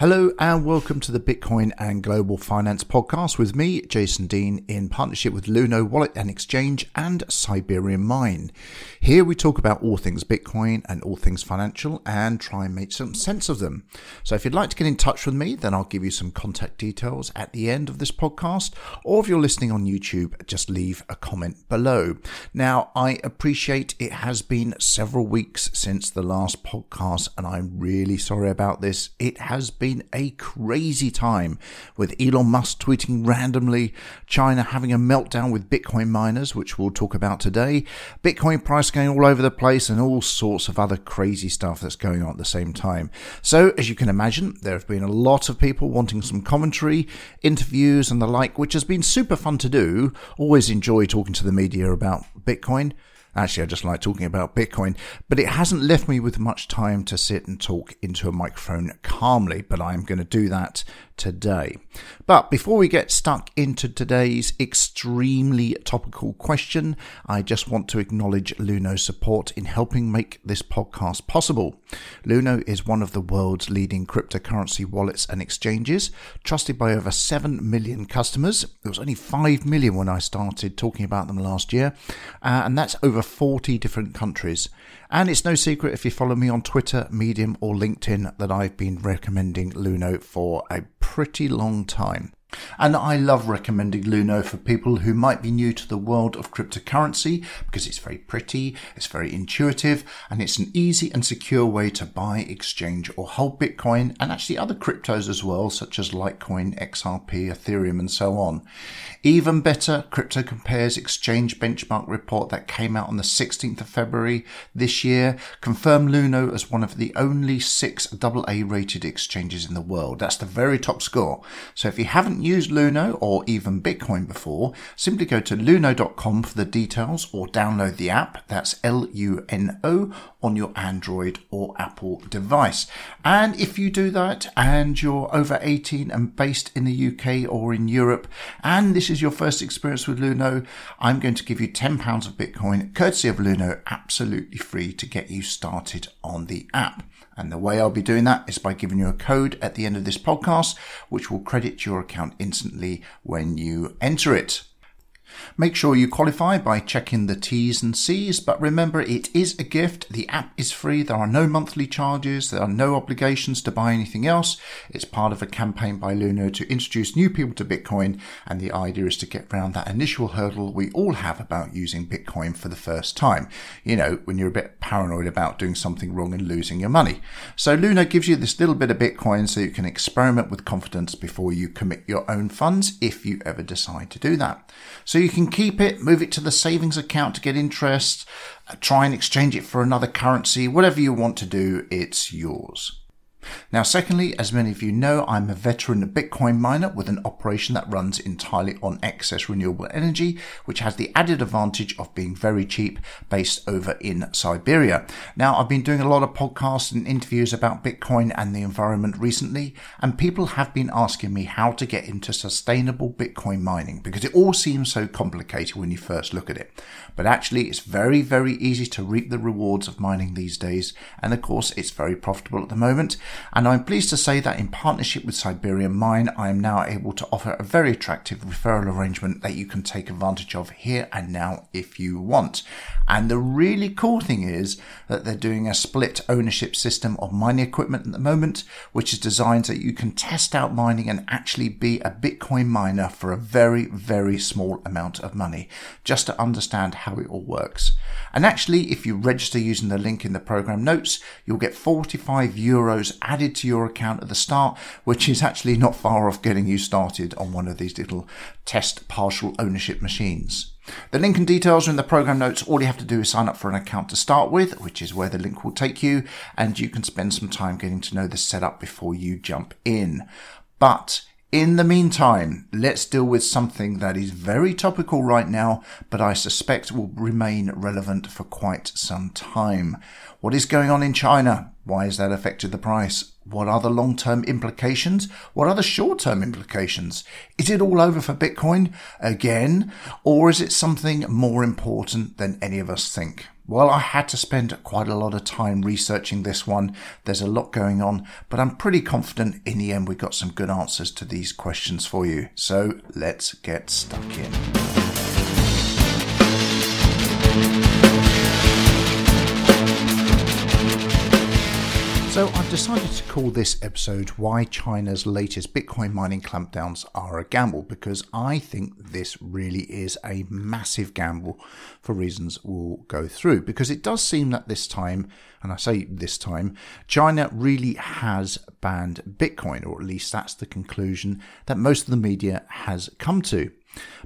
Hello and welcome to the Bitcoin and Global Finance podcast with me, Jason Deane, in partnership with Luno Wallet and Exchange and Siberian Mine. Here we talk about all things Bitcoin and all things financial and try and make some sense of them. So if you'd like to get in touch with me, then I'll give you some contact details at the end of this podcast. Or if you're listening on YouTube, just leave a comment below. Now, I appreciate it has been several weeks since the last podcast and I'm really sorry about this. It has been been a crazy time with Elon Musk tweeting randomly, China having a meltdown with Bitcoin miners, which we'll talk about today, Bitcoin price going all over the place, and all sorts of other crazy stuff that's going on at the same time. So, as you can imagine, there have been a lot of people wanting some commentary, interviews, and the like, which has been super fun to do. Always enjoy talking to the media about Bitcoin. Actually, I just like talking about Bitcoin, but it hasn't left me with much time to sit and talk into a microphone calmly, but I'm going to do that today. But before we get stuck into today's extremely topical question, I just want to acknowledge Luno's support in helping make this podcast possible. Luno is one of the world's leading cryptocurrency wallets and exchanges, trusted by over 7 million customers. It was only 5 million when I started talking about them last year, uh, and that's over 40 different countries. And it's no secret if you follow me on Twitter, Medium, or LinkedIn that I've been recommending Luno for a pretty long time. And I love recommending Luno for people who might be new to the world of cryptocurrency because it's very pretty, it's very intuitive, and it's an easy and secure way to buy, exchange, or hold Bitcoin and actually other cryptos as well, such as Litecoin, XRP, Ethereum, and so on. Even better, Crypto Compare's exchange benchmark report that came out on the 16th of February this year confirmed Luno as one of the only six AA rated exchanges in the world. That's the very top score. So if you haven't used Luno or even Bitcoin before, simply go to luno.com for the details or download the app. That's L U N O on your Android or Apple device. And if you do that and you're over 18 and based in the UK or in Europe, and this is your first experience with Luno, I'm going to give you £10 of Bitcoin courtesy of Luno absolutely free to get you started on the app. And the way I'll be doing that is by giving you a code at the end of this podcast, which will credit your account instantly when you enter it. Make sure you qualify by checking the T's and C's, but remember it is a gift. The app is free. There are no monthly charges. There are no obligations to buy anything else. It's part of a campaign by Luno to introduce new people to Bitcoin. And the idea is to get around that initial hurdle we all have about using Bitcoin for the first time. You know, when you're a bit paranoid about doing something wrong and losing your money. So Luno gives you this little bit of Bitcoin so you can experiment with confidence before you commit your own funds if you ever decide to do that. So you can keep it, move it to the savings account to get interest, uh, try and exchange it for another currency, whatever you want to do, it's yours. Now, secondly, as many of you know, I'm a veteran Bitcoin miner with an operation that runs entirely on excess renewable energy, which has the added advantage of being very cheap based over in Siberia. Now, I've been doing a lot of podcasts and interviews about Bitcoin and the environment recently, and people have been asking me how to get into sustainable Bitcoin mining because it all seems so complicated when you first look at it. But actually, it's very, very easy to reap the rewards of mining these days, and of course, it's very profitable at the moment. And I'm pleased to say that in partnership with Siberian Mine, I am now able to offer a very attractive referral arrangement that you can take advantage of here and now if you want. And the really cool thing is that they're doing a split ownership system of mining equipment at the moment, which is designed so that you can test out mining and actually be a Bitcoin miner for a very, very small amount of money, just to understand how it all works. And actually, if you register using the link in the program notes, you'll get 45 euros added to your account at the start, which is actually not far off getting you started on one of these little test partial ownership machines. The link and details are in the program notes. All you have to do is sign up for an account to start with, which is where the link will take you, and you can spend some time getting to know the setup before you jump in. But in the meantime, let's deal with something that is very topical right now, but I suspect will remain relevant for quite some time. What is going on in China? Why has that affected the price? What are the long term implications? What are the short term implications? Is it all over for Bitcoin again? Or is it something more important than any of us think? Well, I had to spend quite a lot of time researching this one. There's a lot going on, but I'm pretty confident in the end we got some good answers to these questions for you. So let's get stuck in. So I've decided to call this episode Why China's Latest Bitcoin Mining Clampdowns Are a Gamble because I think this really is a massive gamble for reasons we'll go through. Because it does seem that this time, and I say this time, China really has banned Bitcoin, or at least that's the conclusion that most of the media has come to.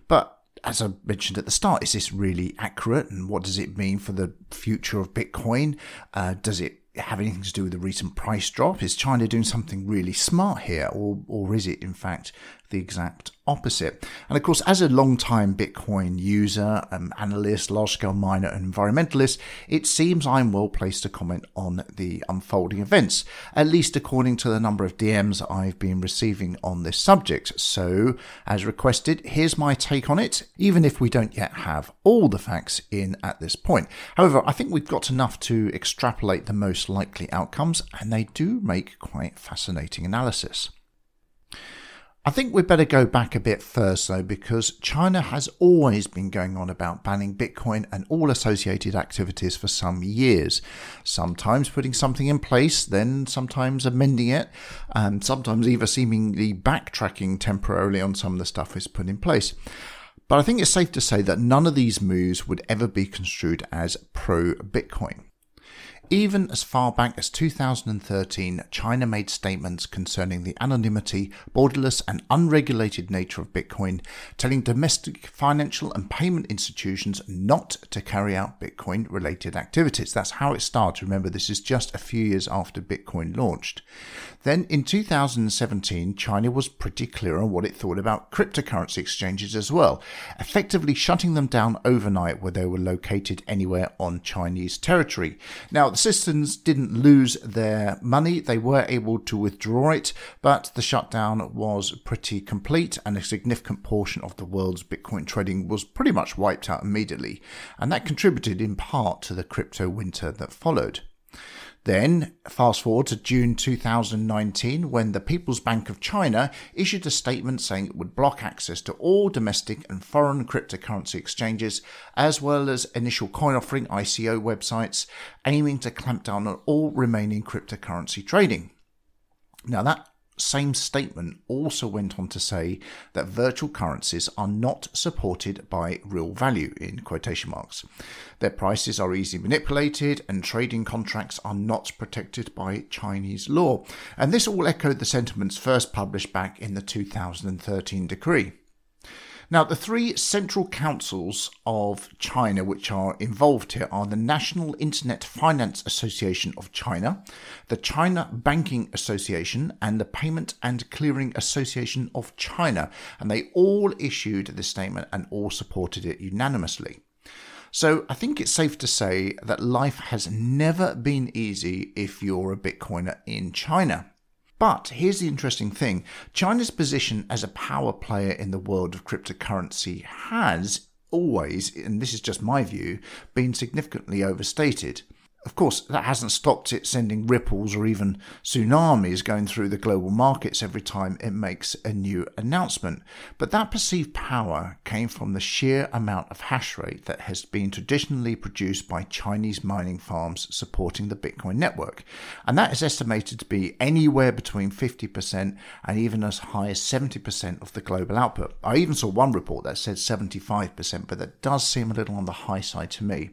But as I mentioned at the start, is this really accurate? And what does it mean for the future of Bitcoin? Uh, does it have anything to do with the recent price drop? Is China doing something really smart here, or or is it in fact the exact opposite. And of course, as a long-time Bitcoin user, um, analyst, large-scale miner, and environmentalist, it seems I'm well placed to comment on the unfolding events, at least according to the number of DMs I've been receiving on this subject. So, as requested, here's my take on it, even if we don't yet have all the facts in at this point. However, I think we've got enough to extrapolate the most likely outcomes, and they do make quite fascinating analysis. I think we'd better go back a bit first, though, because China has always been going on about banning Bitcoin and all associated activities for some years. Sometimes putting something in place, then sometimes amending it, and sometimes even seemingly backtracking temporarily on some of the stuff is put in place. But I think it's safe to say that none of these moves would ever be construed as pro Bitcoin. Even as far back as 2013, China made statements concerning the anonymity, borderless, and unregulated nature of Bitcoin, telling domestic financial and payment institutions not to carry out Bitcoin related activities. That's how it started. Remember, this is just a few years after Bitcoin launched. Then in 2017, China was pretty clear on what it thought about cryptocurrency exchanges as well, effectively shutting them down overnight where they were located anywhere on Chinese territory. Now, systems didn't lose their money, they were able to withdraw it, but the shutdown was pretty complete and a significant portion of the world's Bitcoin trading was pretty much wiped out immediately. And that contributed in part to the crypto winter that followed. Then, fast forward to June 2019, when the People's Bank of China issued a statement saying it would block access to all domestic and foreign cryptocurrency exchanges, as well as initial coin offering ICO websites, aiming to clamp down on all remaining cryptocurrency trading. Now, that same statement also went on to say that virtual currencies are not supported by real value in quotation marks. Their prices are easily manipulated and trading contracts are not protected by Chinese law. And this all echoed the sentiments first published back in the 2013 decree. Now, the three central councils of China which are involved here are the National Internet Finance Association of China, the China Banking Association, and the Payment and Clearing Association of China. And they all issued this statement and all supported it unanimously. So I think it's safe to say that life has never been easy if you're a Bitcoiner in China. But here's the interesting thing China's position as a power player in the world of cryptocurrency has always, and this is just my view, been significantly overstated. Of course, that hasn't stopped it sending ripples or even tsunamis going through the global markets every time it makes a new announcement. But that perceived power came from the sheer amount of hash rate that has been traditionally produced by Chinese mining farms supporting the Bitcoin network. And that is estimated to be anywhere between 50% and even as high as 70% of the global output. I even saw one report that said 75%, but that does seem a little on the high side to me.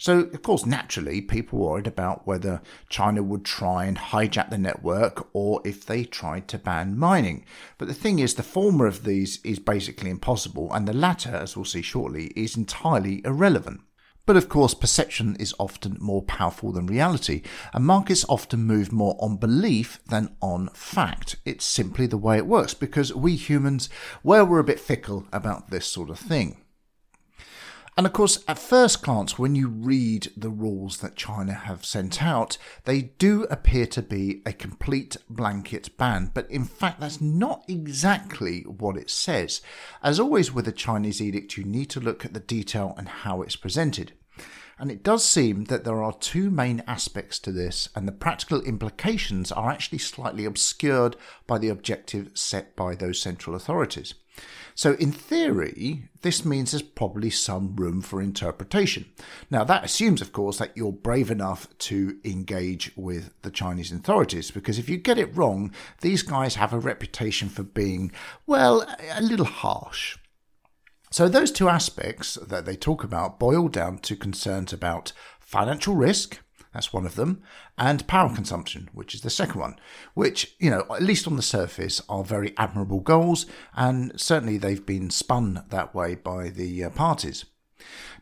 So, of course, naturally, people worried about whether China would try and hijack the network or if they tried to ban mining. But the thing is, the former of these is basically impossible, and the latter, as we'll see shortly, is entirely irrelevant. But of course, perception is often more powerful than reality, and markets often move more on belief than on fact. It's simply the way it works because we humans, well, we're a bit fickle about this sort of thing. And of course, at first glance, when you read the rules that China have sent out, they do appear to be a complete blanket ban. But in fact, that's not exactly what it says. As always with a Chinese edict, you need to look at the detail and how it's presented. And it does seem that there are two main aspects to this, and the practical implications are actually slightly obscured by the objective set by those central authorities. So, in theory, this means there's probably some room for interpretation. Now, that assumes, of course, that you're brave enough to engage with the Chinese authorities, because if you get it wrong, these guys have a reputation for being, well, a little harsh. So, those two aspects that they talk about boil down to concerns about financial risk, that's one of them, and power consumption, which is the second one, which, you know, at least on the surface, are very admirable goals, and certainly they've been spun that way by the uh, parties.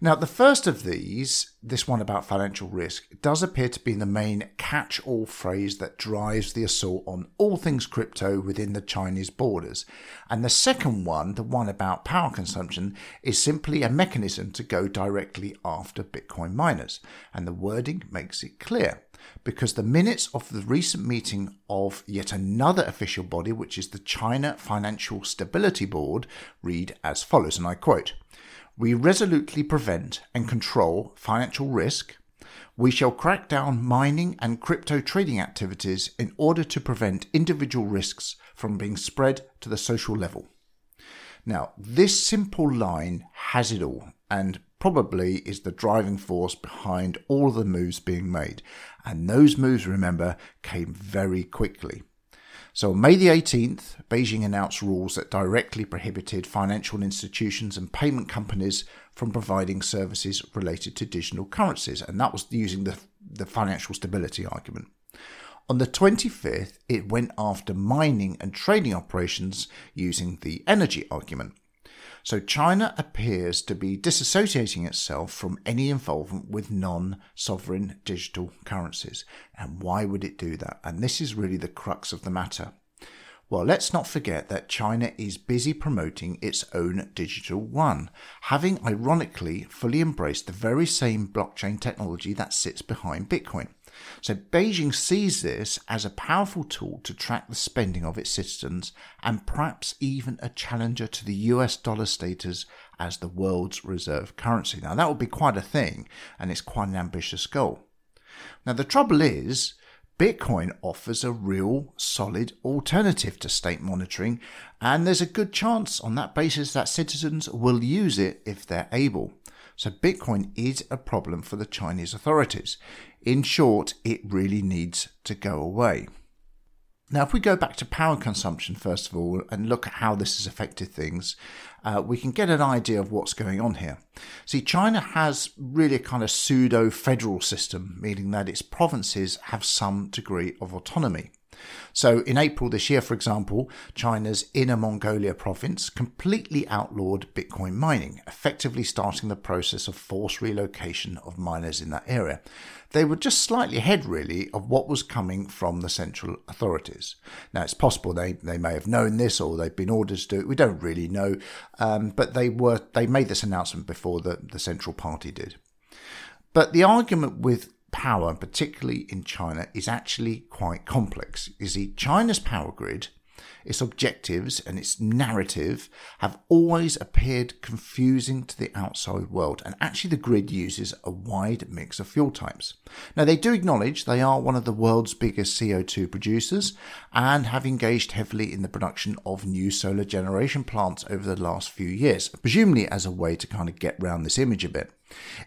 Now, the first of these, this one about financial risk, does appear to be the main catch all phrase that drives the assault on all things crypto within the Chinese borders. And the second one, the one about power consumption, is simply a mechanism to go directly after Bitcoin miners. And the wording makes it clear because the minutes of the recent meeting of yet another official body, which is the China Financial Stability Board, read as follows, and I quote we resolutely prevent and control financial risk. We shall crack down mining and crypto trading activities in order to prevent individual risks from being spread to the social level. Now, this simple line has it all and probably is the driving force behind all the moves being made. And those moves, remember, came very quickly. So on May the 18th, Beijing announced rules that directly prohibited financial institutions and payment companies from providing services related to digital currencies, and that was using the, the financial stability argument. On the 25th, it went after mining and trading operations using the energy argument. So China appears to be disassociating itself from any involvement with non sovereign digital currencies. And why would it do that? And this is really the crux of the matter. Well, let's not forget that China is busy promoting its own digital one, having ironically fully embraced the very same blockchain technology that sits behind Bitcoin. So Beijing sees this as a powerful tool to track the spending of its citizens and perhaps even a challenger to the US dollar status as the world's reserve currency. Now that would be quite a thing and it's quite an ambitious goal. Now the trouble is Bitcoin offers a real solid alternative to state monitoring, and there's a good chance on that basis that citizens will use it if they're able. So Bitcoin is a problem for the Chinese authorities. In short, it really needs to go away. Now, if we go back to power consumption first of all and look at how this has affected things, uh, we can get an idea of what's going on here. See, China has really a kind of pseudo federal system, meaning that its provinces have some degree of autonomy. So, in April this year, for example, China's Inner Mongolia province completely outlawed Bitcoin mining, effectively starting the process of forced relocation of miners in that area. They were just slightly ahead, really, of what was coming from the central authorities. Now, it's possible they, they may have known this or they've been ordered to do it. We don't really know, um, but they were they made this announcement before the, the central party did. But the argument with power, particularly in China, is actually quite complex. You see, China's power grid, its objectives, and its narrative have always appeared confusing to the outside world, and actually, the grid uses a wide mix of fuel types. Now, they do acknowledge they are one of the world's biggest CO2 producers and have engaged heavily in the production of new solar generation plants over the last few years, presumably as a way to kind of get round this image a bit.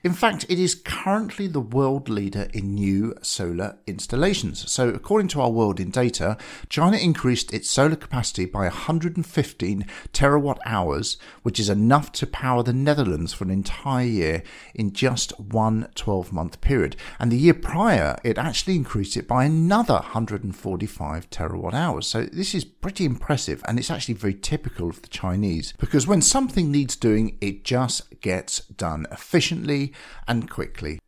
In fact, it is currently the world leader in new solar installations. So, according to our World in Data, China increased its solar capacity by 115 terawatt hours, which is enough to power the Netherlands for an entire year in just one 12 month period. And the year prior, it actually increased it by another 145 terawatt hours. So, this is pretty impressive, and it's actually very typical of the Chinese because when something needs doing, it just gets done efficiently and quickly.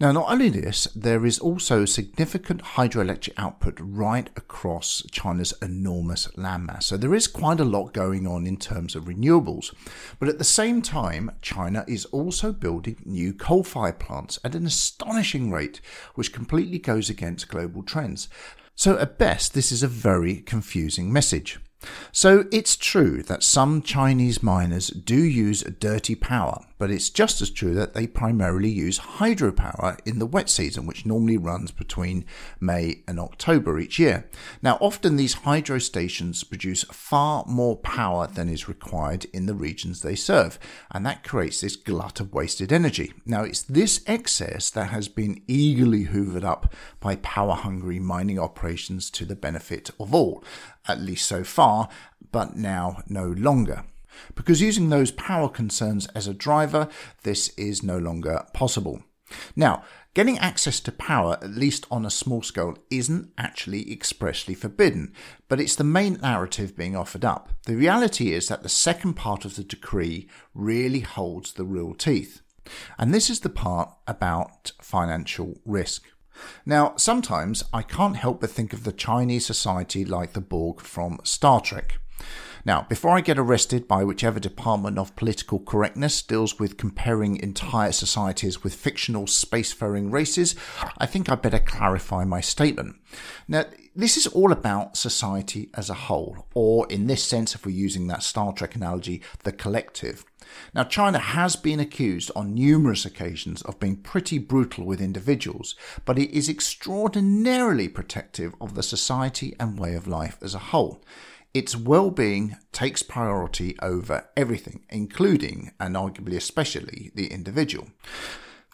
Now, not only this, there is also significant hydroelectric output right across China's enormous landmass. So there is quite a lot going on in terms of renewables. But at the same time, China is also building new coal fired plants at an astonishing rate, which completely goes against global trends. So, at best, this is a very confusing message. So it's true that some Chinese miners do use dirty power, but it's just as true that they primarily use hydropower in the wet season, which normally runs between May and October each year. Now, often these hydro stations produce far more power than is required in the regions they serve, and that creates this glut of wasted energy. Now, it's this excess that has been eagerly hoovered up by power hungry mining operations to the benefit of all, at least so far, but now no longer. Because using those power concerns as a driver, this is no longer possible. Now, getting access to power, at least on a small scale, isn't actually expressly forbidden, but it's the main narrative being offered up. The reality is that the second part of the decree really holds the real teeth. And this is the part about financial risk. Now, sometimes I can't help but think of the Chinese society like the Borg from Star Trek. Now, before I get arrested by whichever department of political correctness deals with comparing entire societies with fictional spacefaring races, I think I'd better clarify my statement. Now, this is all about society as a whole, or in this sense, if we're using that Star Trek analogy, the collective. Now, China has been accused on numerous occasions of being pretty brutal with individuals, but it is extraordinarily protective of the society and way of life as a whole. Its well being takes priority over everything, including and arguably especially the individual.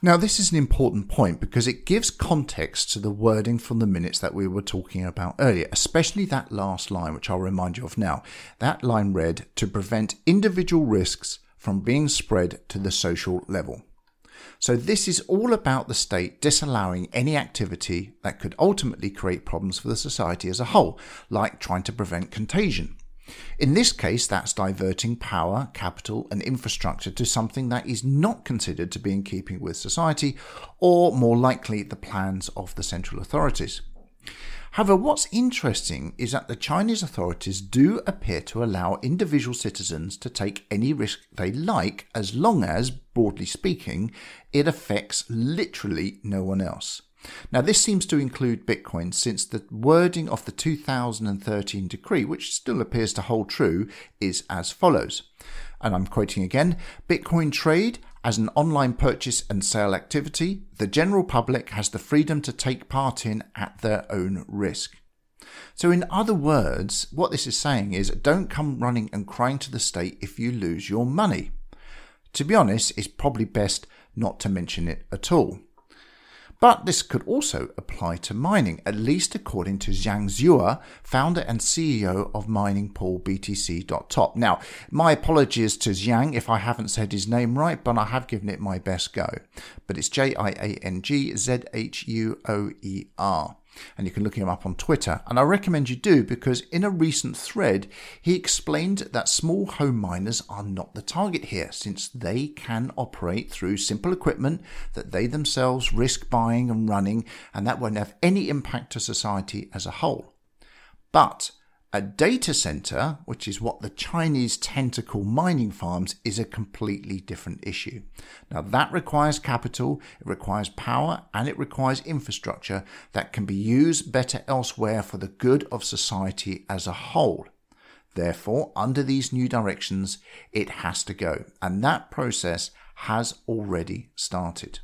Now, this is an important point because it gives context to the wording from the minutes that we were talking about earlier, especially that last line, which I'll remind you of now. That line read, to prevent individual risks from being spread to the social level. So, this is all about the state disallowing any activity that could ultimately create problems for the society as a whole, like trying to prevent contagion. In this case, that's diverting power, capital, and infrastructure to something that is not considered to be in keeping with society, or more likely, the plans of the central authorities. However, what's interesting is that the Chinese authorities do appear to allow individual citizens to take any risk they like as long as, broadly speaking, it affects literally no one else. Now, this seems to include Bitcoin since the wording of the 2013 decree, which still appears to hold true, is as follows. And I'm quoting again Bitcoin trade as an online purchase and sale activity, the general public has the freedom to take part in at their own risk. So, in other words, what this is saying is don't come running and crying to the state if you lose your money. To be honest, it's probably best not to mention it at all. But this could also apply to mining, at least according to Jiang Zhuoer, founder and CEO of miningpoolbtc.top. Now, my apologies to Jiang if I haven't said his name right, but I have given it my best go. But it's J I A N G Z H U O E R and you can look him up on Twitter. And I recommend you do because in a recent thread, he explained that small home miners are not the target here since they can operate through simple equipment that they themselves risk buying and running, and that won't have any impact to society as a whole. But a data center, which is what the Chinese tentacle mining farms, is a completely different issue. Now, that requires capital, it requires power, and it requires infrastructure that can be used better elsewhere for the good of society as a whole. Therefore, under these new directions, it has to go, and that process has already started.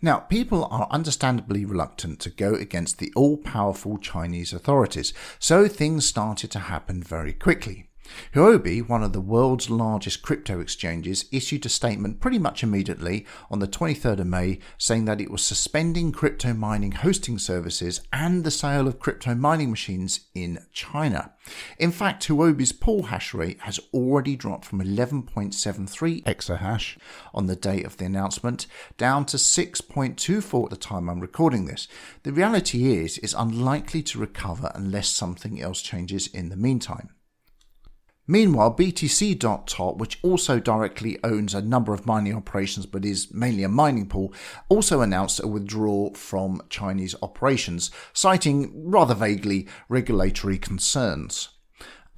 Now, people are understandably reluctant to go against the all powerful Chinese authorities, so things started to happen very quickly. Huobi, one of the world's largest crypto exchanges, issued a statement pretty much immediately on the 23rd of May saying that it was suspending crypto mining hosting services and the sale of crypto mining machines in China. In fact, Huobi's pool hash rate has already dropped from 11.73 exahash on the day of the announcement down to 6.24 at the time I'm recording this. The reality is it's unlikely to recover unless something else changes in the meantime. Meanwhile, BTC.top, which also directly owns a number of mining operations but is mainly a mining pool, also announced a withdrawal from Chinese operations, citing rather vaguely regulatory concerns.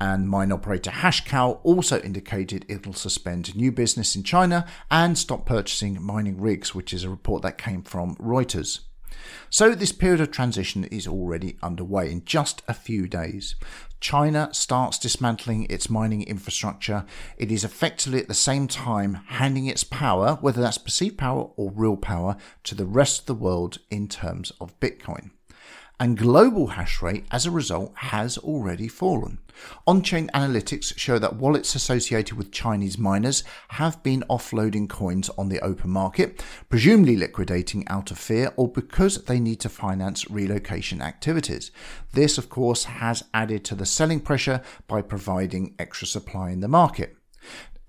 And mine operator Hashcow also indicated it'll suspend new business in China and stop purchasing mining rigs, which is a report that came from Reuters. So, this period of transition is already underway in just a few days. China starts dismantling its mining infrastructure. It is effectively at the same time handing its power, whether that's perceived power or real power, to the rest of the world in terms of Bitcoin and global hash rate as a result has already fallen. On chain analytics show that wallets associated with Chinese miners have been offloading coins on the open market, presumably liquidating out of fear or because they need to finance relocation activities. This, of course, has added to the selling pressure by providing extra supply in the market.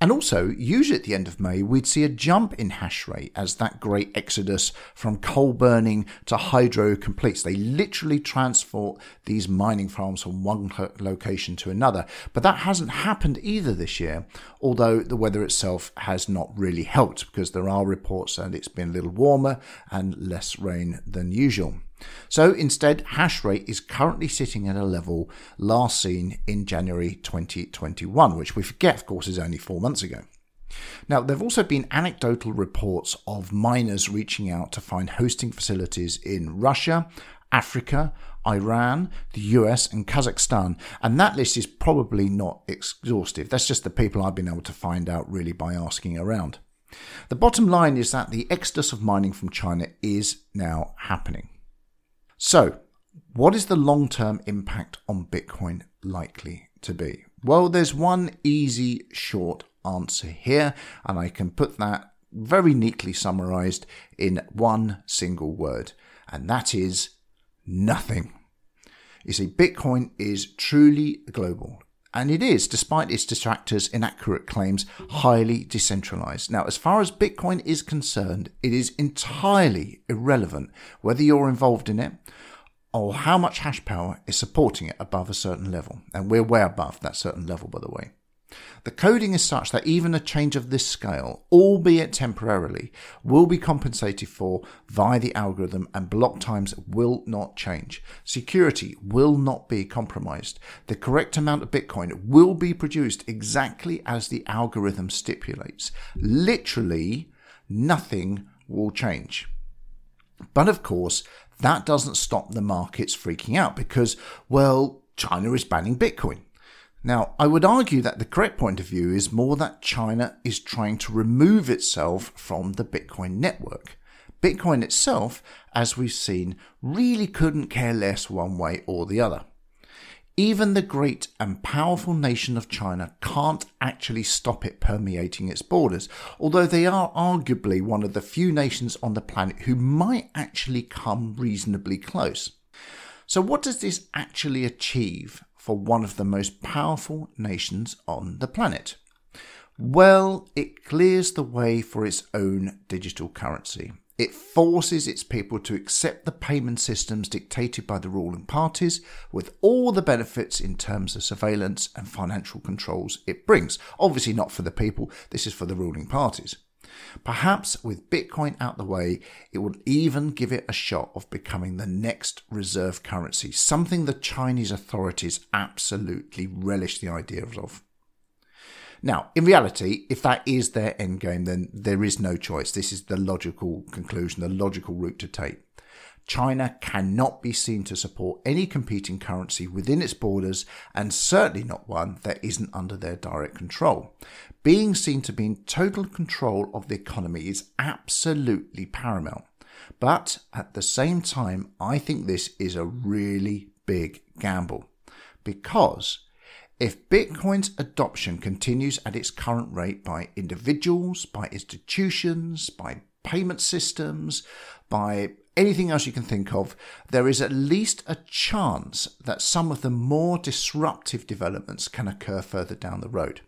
And also, usually at the end of May, we'd see a jump in hash rate as that great exodus from coal burning to hydro completes. They literally transport these mining farms from one location to another. But that hasn't happened either this year, although the weather itself has not really helped because there are reports that it's been a little warmer and less rain than usual. So instead, hash rate is currently sitting at a level last seen in January 2021, which we forget, of course, is only four months ago. Now, there have also been anecdotal reports of miners reaching out to find hosting facilities in Russia, Africa, Iran, the US, and Kazakhstan. And that list is probably not exhaustive. That's just the people I've been able to find out really by asking around. The bottom line is that the exodus of mining from China is now happening. So, what is the long term impact on Bitcoin likely to be? Well, there's one easy, short answer here, and I can put that very neatly summarized in one single word, and that is nothing. You see, Bitcoin is truly global. And it is, despite its detractors' inaccurate claims, highly decentralized. Now, as far as Bitcoin is concerned, it is entirely irrelevant whether you're involved in it or how much hash power is supporting it above a certain level. And we're way above that certain level, by the way. The coding is such that even a change of this scale, albeit temporarily, will be compensated for via the algorithm and block times will not change. Security will not be compromised. The correct amount of Bitcoin will be produced exactly as the algorithm stipulates. Literally, nothing will change. But of course, that doesn't stop the markets freaking out because, well, China is banning Bitcoin. Now, I would argue that the correct point of view is more that China is trying to remove itself from the Bitcoin network. Bitcoin itself, as we've seen, really couldn't care less one way or the other. Even the great and powerful nation of China can't actually stop it permeating its borders, although they are arguably one of the few nations on the planet who might actually come reasonably close. So, what does this actually achieve for one of the most powerful nations on the planet? Well, it clears the way for its own digital currency. It forces its people to accept the payment systems dictated by the ruling parties, with all the benefits in terms of surveillance and financial controls it brings. Obviously, not for the people, this is for the ruling parties. Perhaps with Bitcoin out the way, it will even give it a shot of becoming the next reserve currency, something the Chinese authorities absolutely relish the idea of. Now, in reality, if that is their end game, then there is no choice. This is the logical conclusion, the logical route to take. China cannot be seen to support any competing currency within its borders, and certainly not one that isn't under their direct control. Being seen to be in total control of the economy is absolutely paramount. But at the same time, I think this is a really big gamble because if Bitcoin's adoption continues at its current rate by individuals, by institutions, by payment systems, by anything else you can think of, there is at least a chance that some of the more disruptive developments can occur further down the road.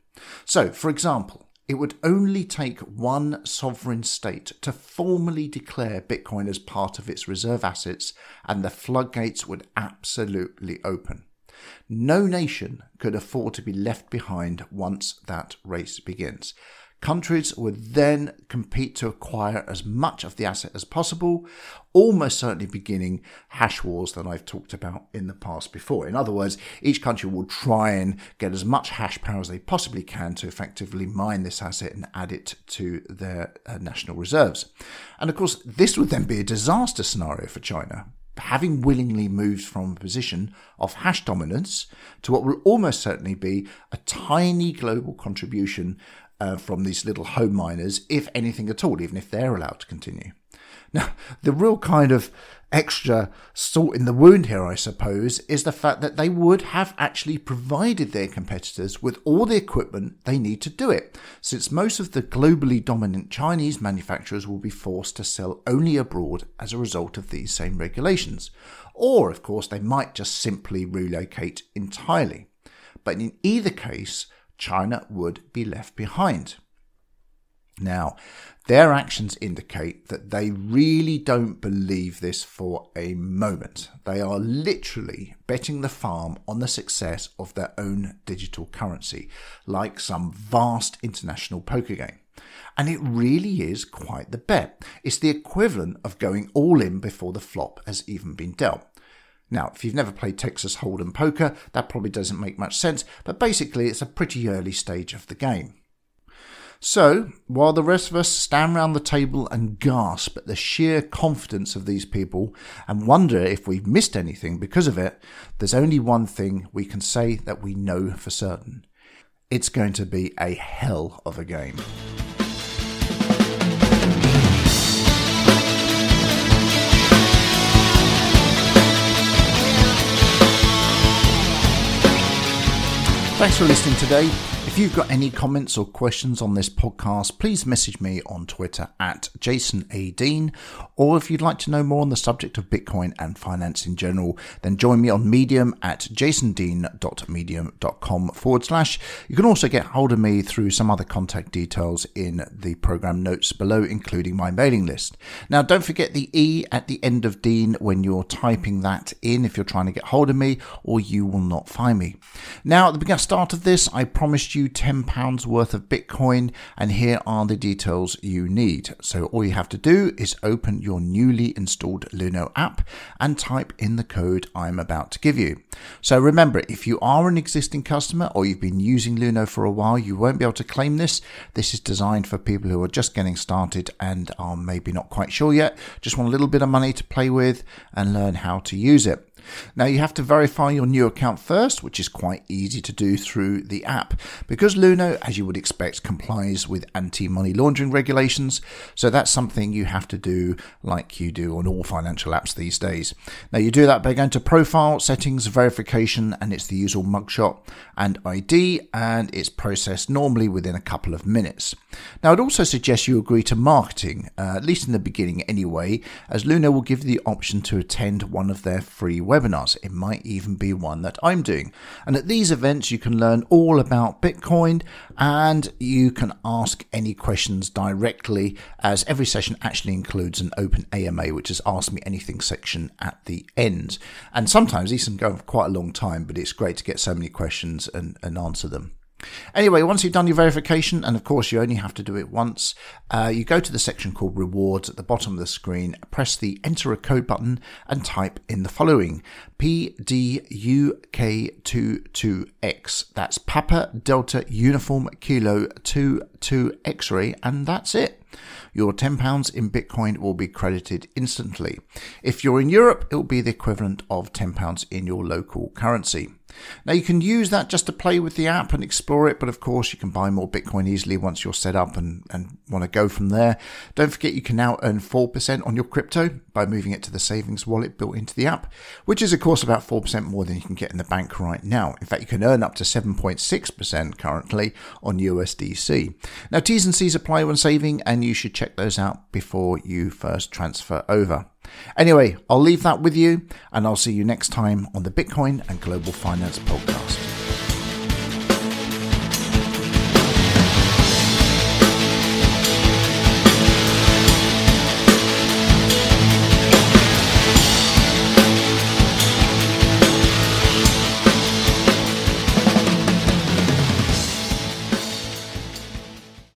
So, for example, it would only take one sovereign state to formally declare Bitcoin as part of its reserve assets, and the floodgates would absolutely open. No nation could afford to be left behind once that race begins. Countries would then compete to acquire as much of the asset as possible, almost certainly beginning hash wars that I've talked about in the past before. In other words, each country will try and get as much hash power as they possibly can to effectively mine this asset and add it to their uh, national reserves. And of course, this would then be a disaster scenario for China having willingly moved from a position of hash dominance to what will almost certainly be a tiny global contribution uh, from these little home miners, if anything at all, even if they're allowed to continue. Now, the real kind of extra salt in the wound here, I suppose, is the fact that they would have actually provided their competitors with all the equipment they need to do it, since most of the globally dominant Chinese manufacturers will be forced to sell only abroad as a result of these same regulations. Or, of course, they might just simply relocate entirely. But in either case, China would be left behind. Now, their actions indicate that they really don't believe this for a moment. They are literally betting the farm on the success of their own digital currency, like some vast international poker game. And it really is quite the bet. It's the equivalent of going all in before the flop has even been dealt. Now, if you've never played Texas Hold'em poker, that probably doesn't make much sense, but basically it's a pretty early stage of the game. So, while the rest of us stand round the table and gasp at the sheer confidence of these people and wonder if we've missed anything because of it, there's only one thing we can say that we know for certain. It's going to be a hell of a game. Thanks for listening today. If you've got any comments or questions on this podcast, please message me on Twitter at Jason A. Deane. Or if you'd like to know more on the subject of Bitcoin and finance in general, then join me on Medium at jasondeane.medium.com forward slash. You can also get hold of me through some other contact details in the program notes below, including my mailing list. Now, don't forget the E at the end of Dean when you're typing that in if you're trying to get hold of me, or you will not find me. Now, at the start of this, I promised you £10 worth of Bitcoin, and here are the details you need. So, all you have to do is open your newly installed Luno app and type in the code I'm about to give you. So, remember, if you are an existing customer or you've been using Luno for a while, you won't be able to claim this. This is designed for people who are just getting started and are maybe not quite sure yet, just want a little bit of money to play with and learn how to use it. Now you have to verify your new account first, which is quite easy to do through the app because Luno, as you would expect, complies with anti-money laundering regulations. So that's something you have to do like you do on all financial apps these days. Now you do that by going to profile, settings, verification, and it's the usual mugshot and ID, and it's processed normally within a couple of minutes. Now I'd also suggest you agree to marketing, uh, at least in the beginning anyway, as Luno will give you the option to attend one of their free webinars webinars. It might even be one that I'm doing. And at these events, you can learn all about Bitcoin and you can ask any questions directly, as every session actually includes an open AMA, which is Ask Me Anything section at the end. And sometimes these can go for quite a long time, but it's great to get so many questions and, and answer them. Anyway, once you've done your verification, and of course you only have to do it once, uh, you go to the section called rewards at the bottom of the screen, press the enter a code button, and type in the following PDUK22X. That's Papa Delta Uniform Kilo 22 X ray, and that's it your £10 in Bitcoin will be credited instantly. If you're in Europe, it will be the equivalent of £10 in your local currency. Now you can use that just to play with the app and explore it, but of course you can buy more Bitcoin easily once you're set up and, and want to go from there. Don't forget you can now earn 4% on your crypto by moving it to the savings wallet built into the app, which is of course about 4% more than you can get in the bank right now. In fact, you can earn up to 7.6% currently on USDC. Now T's and C's apply when saving and you should check those out before you first transfer over. Anyway, I'll leave that with you and I'll see you next time on the Bitcoin and Global Finance Podcast.